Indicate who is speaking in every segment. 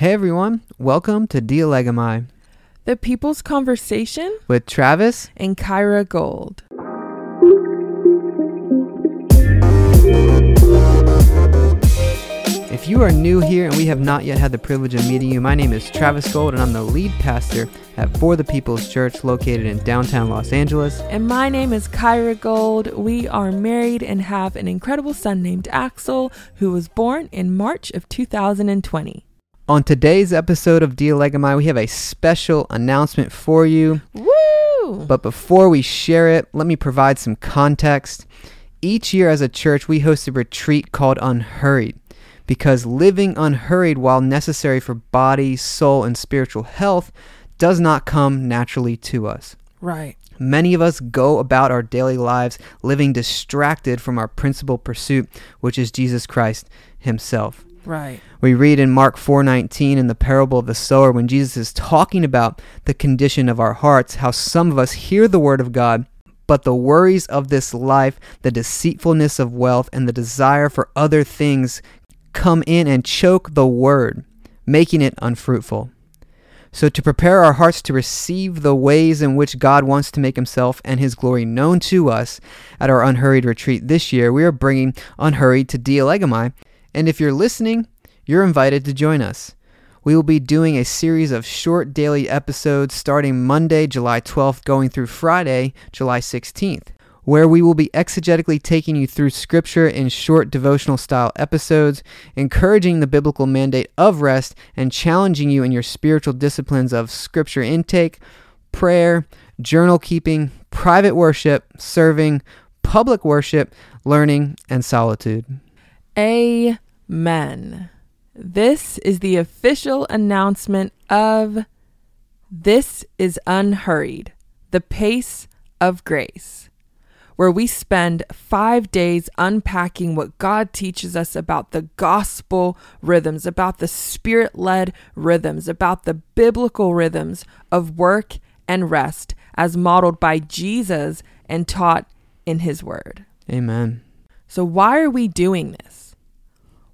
Speaker 1: Hey everyone, welcome to Dialegami
Speaker 2: The People's Conversation
Speaker 1: with Travis.
Speaker 2: and Kyra Gold.
Speaker 1: If you are new here and we have not yet had the privilege of meeting you, my name is Travis Gold and I'm the lead pastor at For the People's Church located in downtown Los Angeles.
Speaker 2: And my name is Kyra Gold. We are married and have an incredible son named Axel, who was born in March of 2020.
Speaker 1: On today's episode of Dialegami, we have a special announcement for you.
Speaker 2: Woo!
Speaker 1: But before we share it, let me provide some context. Each year as a church, we host a retreat called Unhurried because living unhurried while necessary for body, soul, and spiritual health does not come naturally to us.
Speaker 2: right.
Speaker 1: Many of us go about our daily lives living distracted from our principal pursuit, which is Jesus Christ himself.
Speaker 2: Right.
Speaker 1: We read in Mark 4:19 in the parable of the sower when Jesus is talking about the condition of our hearts, how some of us hear the word of God, but the worries of this life, the deceitfulness of wealth, and the desire for other things come in and choke the word, making it unfruitful. So, to prepare our hearts to receive the ways in which God wants to make Himself and His glory known to us at our Unhurried retreat this year, we are bringing Unhurried to Dialegami. And if you're listening, you're invited to join us. We will be doing a series of short daily episodes starting Monday, July 12th, going through Friday, July 16th, where we will be exegetically taking you through Scripture in short devotional style episodes, encouraging the biblical mandate of rest, and challenging you in your spiritual disciplines of Scripture intake, prayer, journal keeping, private worship, serving, public worship, learning, and solitude.
Speaker 2: Amen. This is the official announcement of This is Unhurried, the Pace of Grace, where we spend five days unpacking what God teaches us about the gospel rhythms, about the spirit led rhythms, about the biblical rhythms of work and rest as modeled by Jesus and taught in his word.
Speaker 1: Amen.
Speaker 2: So, why are we doing this?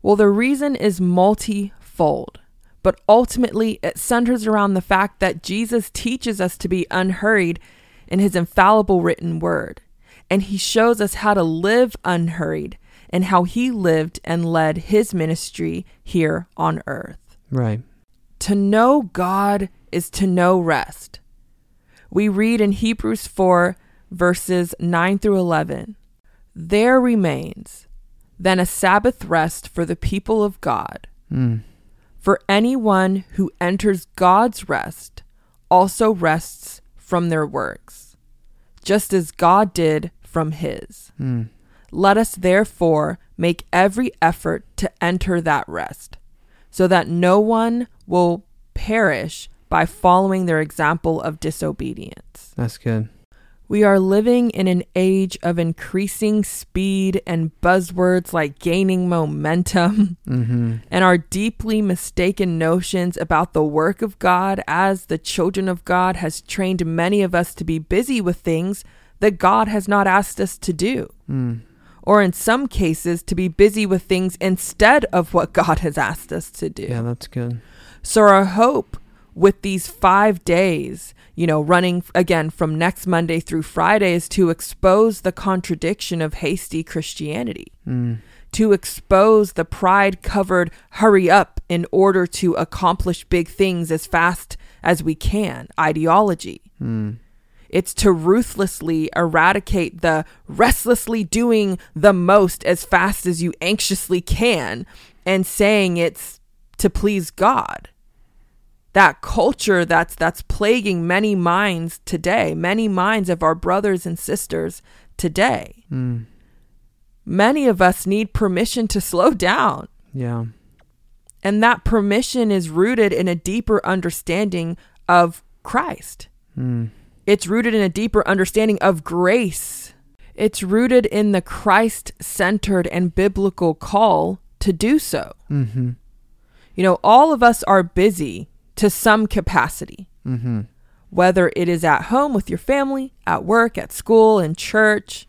Speaker 2: Well, the reason is multifold, but ultimately it centers around the fact that Jesus teaches us to be unhurried in his infallible written word, and he shows us how to live unhurried and how he lived and led his ministry here on earth.
Speaker 1: Right.
Speaker 2: To know God is to know rest. We read in Hebrews 4, verses 9 through 11 There remains then a Sabbath rest for the people of God.
Speaker 1: Mm.
Speaker 2: For anyone who enters God's rest also rests from their works, just as God did from his.
Speaker 1: Mm.
Speaker 2: Let us therefore make every effort to enter that rest, so that no one will perish by following their example of disobedience.
Speaker 1: That's good.
Speaker 2: We are living in an age of increasing speed and buzzwords like gaining momentum
Speaker 1: Mm-hmm.
Speaker 2: and our deeply mistaken notions about the work of God as the children of God has trained many of us to be busy with things that God has not asked us to do.
Speaker 1: Mm.
Speaker 2: Or in some cases, to be busy with things instead of what God has asked us to do.
Speaker 1: Yeah, that's good.
Speaker 2: So, our hope with these five days, you know, running again from next Monday through Friday, is to expose the contradiction of hasty Christianity,
Speaker 1: Mm.
Speaker 2: to expose the pride covered hurry up in order to accomplish big things as fast as we can ideology.
Speaker 1: Mm.
Speaker 2: It's to ruthlessly eradicate the restlessly doing the most as fast as you anxiously can and saying it's to please God. That culture that's that's plaguing many minds today, many minds of our brothers and sisters today.
Speaker 1: Mm.
Speaker 2: Many of us need permission to slow down.
Speaker 1: Yeah.
Speaker 2: And that permission is rooted in a deeper understanding of Christ.
Speaker 1: Mm.
Speaker 2: It's rooted in a deeper understanding of grace. It's rooted in the Christ centered and biblical call to do so.
Speaker 1: Mm-hmm.
Speaker 2: You know, all of us are busy to some capacity,
Speaker 1: Mm-hmm.
Speaker 2: whether it is at home with your family, at work, at school, in church.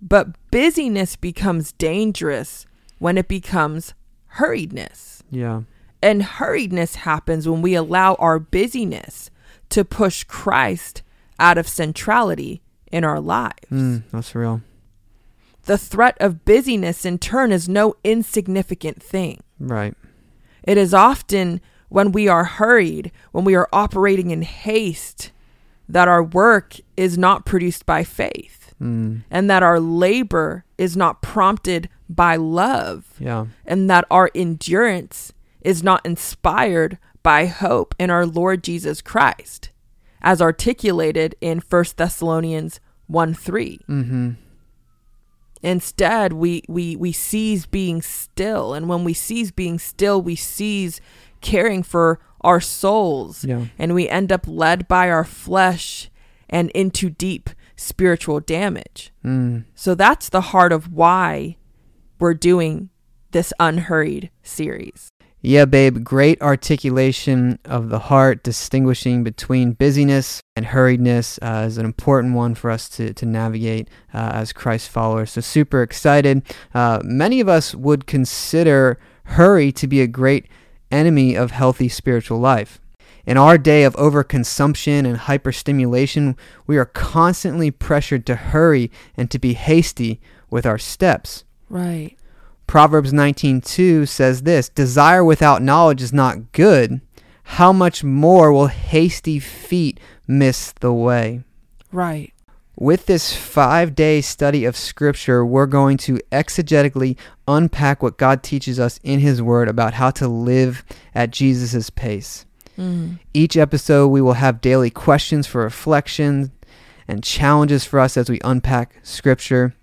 Speaker 2: But busyness becomes dangerous when it becomes hurriedness.
Speaker 1: Yeah.
Speaker 2: And hurriedness happens when we allow our busyness to push Christ out of centrality in our lives.
Speaker 1: Mm, that's real.
Speaker 2: The threat of busyness, in turn, is no insignificant thing.
Speaker 1: Right.
Speaker 2: It is often when we are hurried, when we are operating in haste, that our work is not produced by faith
Speaker 1: Mm,
Speaker 2: and that our labor is not prompted by love
Speaker 1: yeah.
Speaker 2: and that our endurance is not inspired by hope in our Lord Jesus Christ, as articulated in 1 Thessalonians 1 3.
Speaker 1: Mm-hmm.
Speaker 2: Instead, we, we, we cease being still. And when we cease being still, we cease caring for our souls.
Speaker 1: Yeah.
Speaker 2: And we end up led by our flesh and into deep spiritual damage.
Speaker 1: Mm,
Speaker 2: So that's the heart of why we're doing this unhurried series.
Speaker 1: Yeah, babe, great articulation of the heart, distinguishing between busyness and hurriedness uh, is an important one for us to, to navigate uh, as Christ followers. So, super excited. Uh, many of us would consider hurry to be a great enemy of healthy spiritual life. In our day of overconsumption and hyperstimulation, we are constantly pressured to hurry and to be hasty with our steps.
Speaker 2: Right.
Speaker 1: Proverbs 19:2 says this, "Desire without knowledge is not good. How much more will hasty feet miss the way?"
Speaker 2: Right.
Speaker 1: With this 5-day study of scripture, we're going to exegetically unpack what God teaches us in his word about how to live at Jesus' pace.
Speaker 2: Mm.
Speaker 1: Each episode we will have daily questions for reflection and challenges for us as we unpack scripture.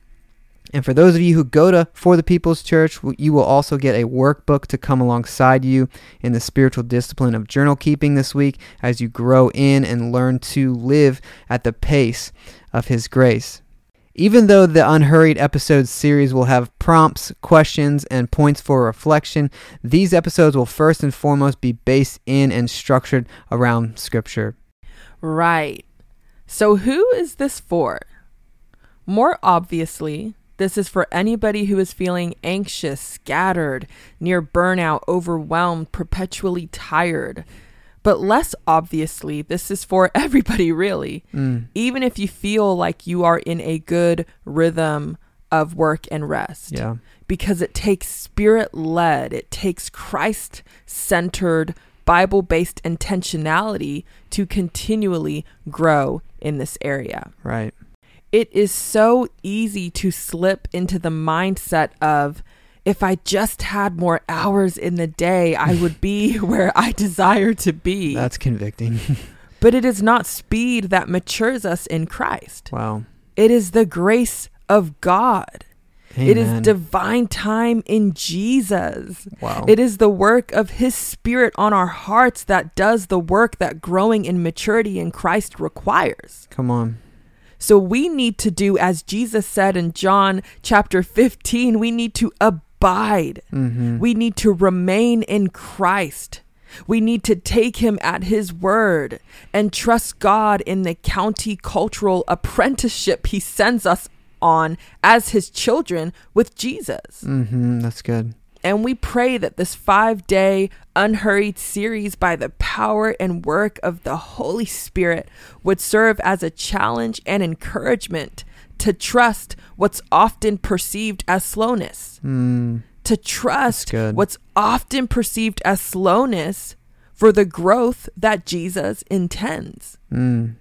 Speaker 1: And for those of you who go to For the People's Church, you will also get a workbook to come alongside you in the spiritual discipline of journal keeping this week as you grow in and learn to live at the pace of His grace. Even though the Unhurried Episodes series will have prompts, questions, and points for reflection, these episodes will first and foremost be based in and structured around Scripture.
Speaker 2: Right. So, who is this for? More obviously, this is for anybody who is feeling anxious, scattered, near burnout, overwhelmed, perpetually tired. But less obviously, this is for everybody, really.
Speaker 1: Mm,
Speaker 2: Even if you feel like you are in a good rhythm of work and rest.
Speaker 1: yeah.
Speaker 2: because it takes spirit led, it takes Christ centered, Bible based intentionality to continually grow in this area.
Speaker 1: Right.
Speaker 2: It is so easy to slip into the mindset of, if I just had more hours in the day, I would be where I desire to be.
Speaker 1: That's convicting.
Speaker 2: but it is not speed that matures us in Christ.
Speaker 1: wow.
Speaker 2: It is the grace of God. Amen. It is divine time in Jesus.
Speaker 1: wow.
Speaker 2: It is the work of His Spirit on our hearts that does the work that growing in maturity in Christ requires.
Speaker 1: Come on.
Speaker 2: So we need to do, as Jesus said in John chapter 15, we need to abide.
Speaker 1: Mm-hmm.
Speaker 2: We need to remain in Christ. We need to take him at his word and trust God in the county cultural apprenticeship he sends us on as his children with Jesus.
Speaker 1: Mm-hmm. That's good.
Speaker 2: And we pray that this five day unhurried series, by the power and work of the Holy Spirit, would serve as a challenge and encouragement to trust what's often perceived as slowness
Speaker 1: Mm,
Speaker 2: to trust what's often perceived as slowness for the growth that Jesus intends.
Speaker 1: mm.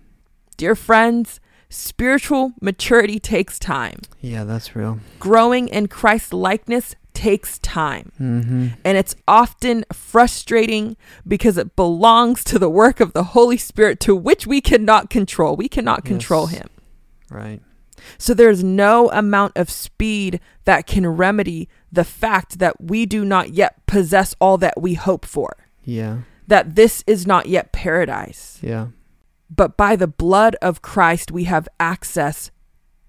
Speaker 2: Dear friends, spiritual maturity takes time.
Speaker 1: Yeah, that's real.
Speaker 2: Growing in Christ likeness takes time.
Speaker 1: Mm-hmm.
Speaker 2: And it's often frustrating because it belongs to the work of the Holy Spirit to which we cannot control. We cannot control
Speaker 1: Yes.
Speaker 2: him.
Speaker 1: Right.
Speaker 2: So there's no amount of speed that can remedy the fact that we do not yet possess all that we hope for,
Speaker 1: Yeah.
Speaker 2: that this is not yet paradise.
Speaker 1: Yeah.
Speaker 2: But by the blood of Christ, we have access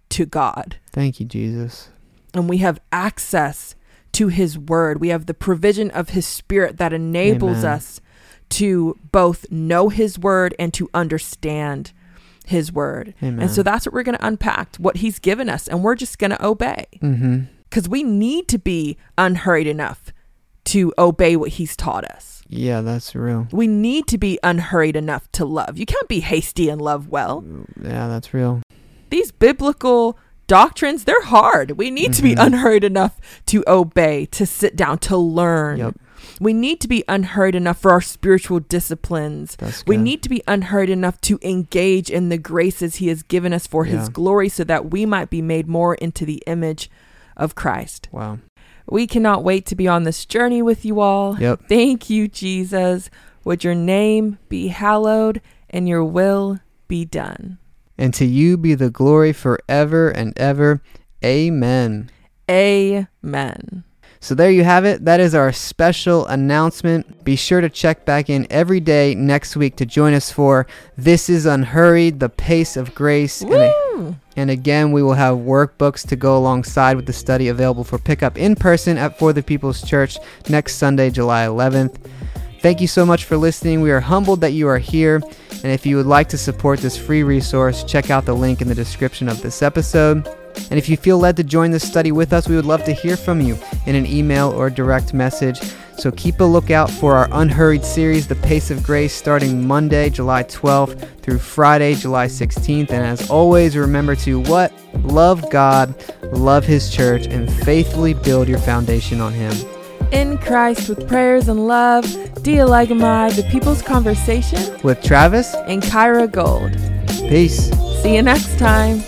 Speaker 2: to God
Speaker 1: Thank you, Jesus.
Speaker 2: and we have access to His Word. We have the provision of His Spirit that enables
Speaker 1: Amen.
Speaker 2: us to both know His Word and to understand His Word.
Speaker 1: Amen.
Speaker 2: And so that's what we're going to unpack, what He's given us, and we're just going to obey.
Speaker 1: Mm-hmm.
Speaker 2: because we need to be unhurried enough to obey what he's taught us.
Speaker 1: Yeah, that's real.
Speaker 2: We need to be unhurried enough to love. You can't be hasty and love well.
Speaker 1: Yeah, that's real.
Speaker 2: These biblical doctrines, they're hard. We need to be
Speaker 1: Mhm.
Speaker 2: unhurried enough to obey, to sit down, to learn.
Speaker 1: Yep.
Speaker 2: We need to be unhurried enough for our spiritual disciplines. We need to be unhurried enough to engage in the graces He has given us for His glory so that we might be made more into the image of Christ.
Speaker 1: Wow.
Speaker 2: We cannot wait to be on this journey with you all.
Speaker 1: Yep.
Speaker 2: Thank you, Jesus. Would your name be hallowed and your will be done.
Speaker 1: And to you be the glory forever and ever. Amen.
Speaker 2: Amen.
Speaker 1: So there you have it. That is our special announcement. Be sure to check back in every day next week to join us for This is Unhurried, the Pace of Grace. And,
Speaker 2: Woo!
Speaker 1: and again, we will have workbooks to go alongside with the study available for pickup in person at For the People's Church next Sunday, July 11th. Thank you so much for listening. We are humbled that you are here. And if you would like to support this free resource, check out the link in the description of this episode. And if you feel led to join this study with us, we would love to hear from you in an email or direct message. So keep a lookout for our Unhurried series, The Pace of Grace, starting Monday, July 12th through Friday, July 16th. And as always, remember to what? Love God, love His church, and faithfully build your foundation on Him.
Speaker 2: In Christ with prayers and love, Dialagamai, the people's conversation,
Speaker 1: With Travis,
Speaker 2: and Kyra Gold.
Speaker 1: peace.
Speaker 2: See you next time.